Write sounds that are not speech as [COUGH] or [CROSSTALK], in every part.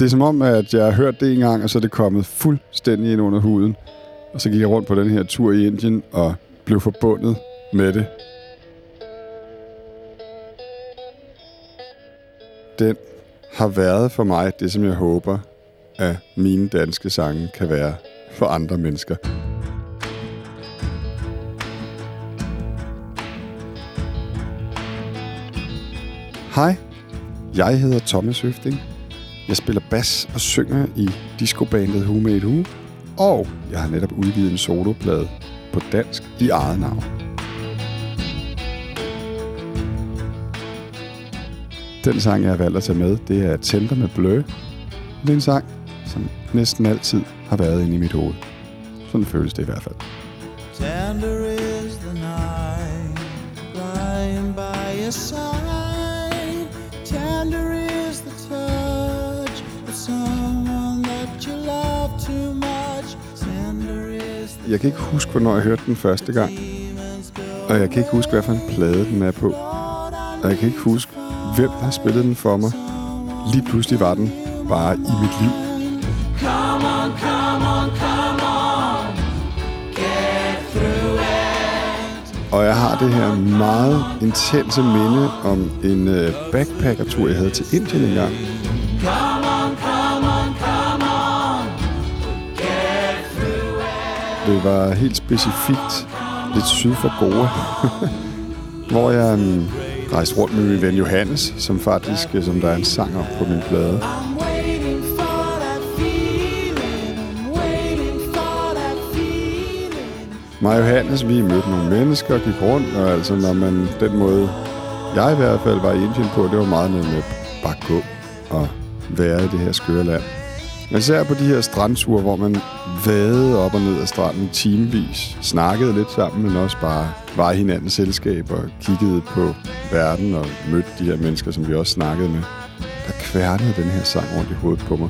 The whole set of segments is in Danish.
Det er som om, at jeg har hørt det en gang, og så er det kommet fuldstændig ind under huden. Og så gik jeg rundt på den her tur i Indien og blev forbundet med det. Den har været for mig det, som jeg håber, at mine danske sange kan være for andre mennesker. Hej, jeg hedder Thomas Høfting. Jeg spiller bas og synger i discobandet Who Made Who, og jeg har netop udgivet en soloplade på dansk i eget navn. Den sang, jeg har valgt at tage med, det er Tænder med Blø. Det er en sang, som næsten altid har været inde i mit hoved. Sådan føles det i hvert fald. Tender is the night, lying by your side. Jeg kan ikke huske, hvornår jeg hørte den første gang. Og jeg kan ikke huske, hvad for en plade den er på. Og jeg kan ikke huske, hvem der har spillet den for mig. Lige pludselig var den bare i mit liv. Come on, come on, come on. Get through it. Og jeg har det her meget intense minde om en øh, backpackertur, jeg havde til Indien engang. Come Det var helt specifikt lidt syd for Goa, [LAUGHS] hvor jeg um, rejste rundt med min ven Johannes, som faktisk, øh, som der er en sang op på min plade. Mig og Johannes, vi mødte nogle mennesker og gik rundt, og altså når man, den måde, jeg i hvert fald var i Indien på, det var meget noget med bare gå og være i det her skøre land. Især på de her strandture, hvor man vadede op og ned ad stranden timevis, snakkede lidt sammen, men også bare var i hinandens selskab og kiggede på verden og mødte de her mennesker, som vi også snakkede med. Der kværnede den her sang rundt i hovedet på mig.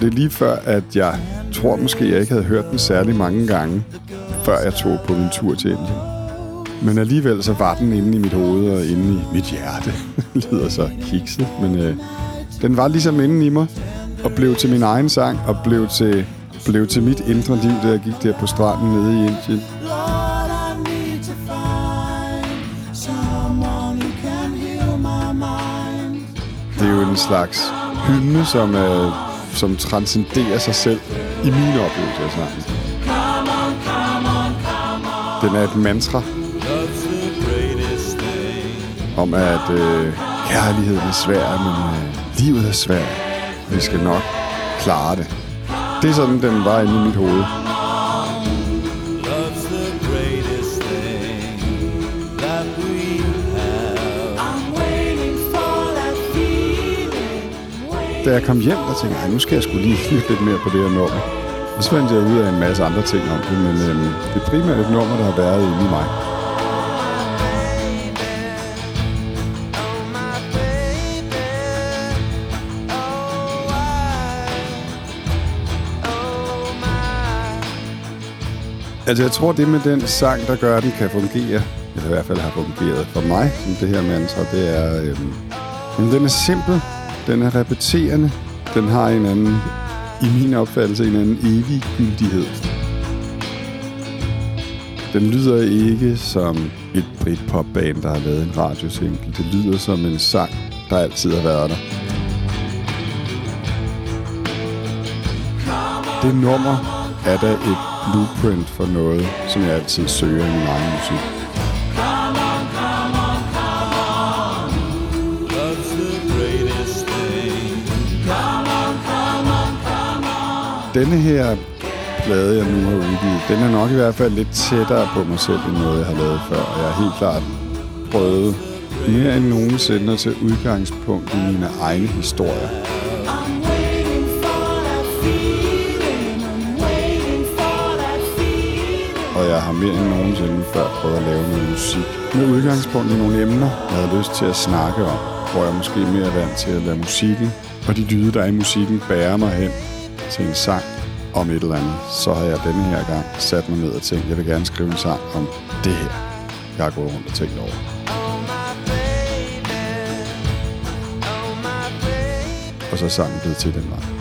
Det er lige før, at jeg tror måske, jeg ikke havde hørt den særlig mange gange, før jeg tog på min tur til Indien. Men alligevel så var den inde i mit hoved og inde i mit hjerte. [LAUGHS] Lyder så kikset, men øh, den var ligesom inde i mig og blev til min egen sang og blev til, blev til mit indre liv, da jeg gik der på stranden nede i Indien. Det er jo en slags hymne, som, er, som transcenderer sig selv i mine oplevelser af sangen. Den er et mantra om, at øh, kærligheden er svær, men øh, livet er svært. Vi skal nok klare det. Det er sådan, den var inde i mit hoved. Love's the greatest thing that we have. I'm waiting for that feeling. Da jeg kom hjem, der tænkte jeg, "Ej, nu skal jeg skulle lige lytte lidt mere på det her nummer. Og så fandt jeg ud af en masse andre ting om det, men øh, det er primært et nummer, der har været inde i mig. Altså, jeg tror, det med den sang, der gør, at den kan fungere, eller i hvert fald har fungeret for mig, som det her mantra, det er, øhm, jamen, den er simpel, den er repeterende, den har en anden, i min opfattelse, en anden evig gyldighed. Den lyder ikke som et Britpop-band, der har lavet en radiosingle. Det lyder som en sang, der altid har været der. Det nummer er da et blueprint for noget, som jeg altid søger i min egen musik. The greatest. Denne her plade, jeg nu har udgivet, den er nok i hvert fald lidt tættere på mig selv, end noget, jeg har lavet før. Og jeg har helt klart prøvet mere end nogensinde at tage udgangspunkt i mine egne historier. jeg har mere end nogensinde før prøvet at lave noget musik med udgangspunkt i nogle emner, jeg havde lyst til at snakke om, hvor jeg måske mere er vant til at lade musikken og de lyde, der er i musikken, bærer mig hen til en sang om et eller andet. Så har jeg denne her gang sat mig ned og tænkt, jeg vil gerne skrive en sang om det her, jeg har gået rundt og tænkt over. Og så er sangen blevet til den vej.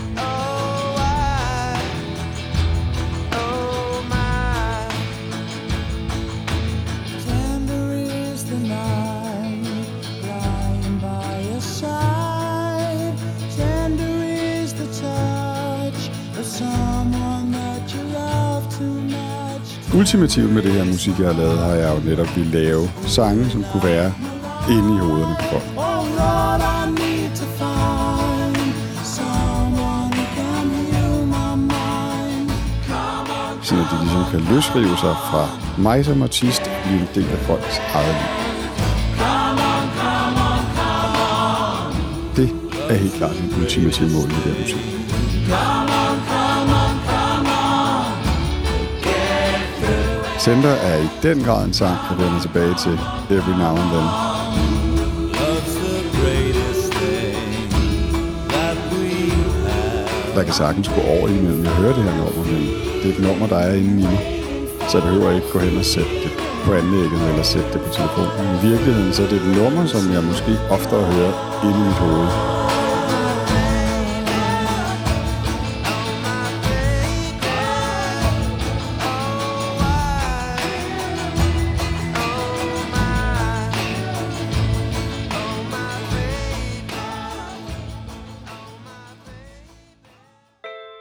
Ultimativt med det her musik, jeg har lavet, har jeg jo netop ville lave sange, som kunne være inde i hovederne på folk. Sådan at de ligesom kan løsrive sig fra mig som artist og blive en del af folks eget liv. Det er helt klart en ultimativ mål med det her musik. Center er i den grad en sang, der vender tilbage til Every Now and Then. Der kan sagtens gå over imellem. Jeg hører det her nummer, men det er et nummer, der er inde i mig. Så jeg behøver ikke gå hen og sætte det på anlægget eller sætte det på telefonen. I virkeligheden så er det et nummer, som jeg måske oftere hører inde i mit hoved.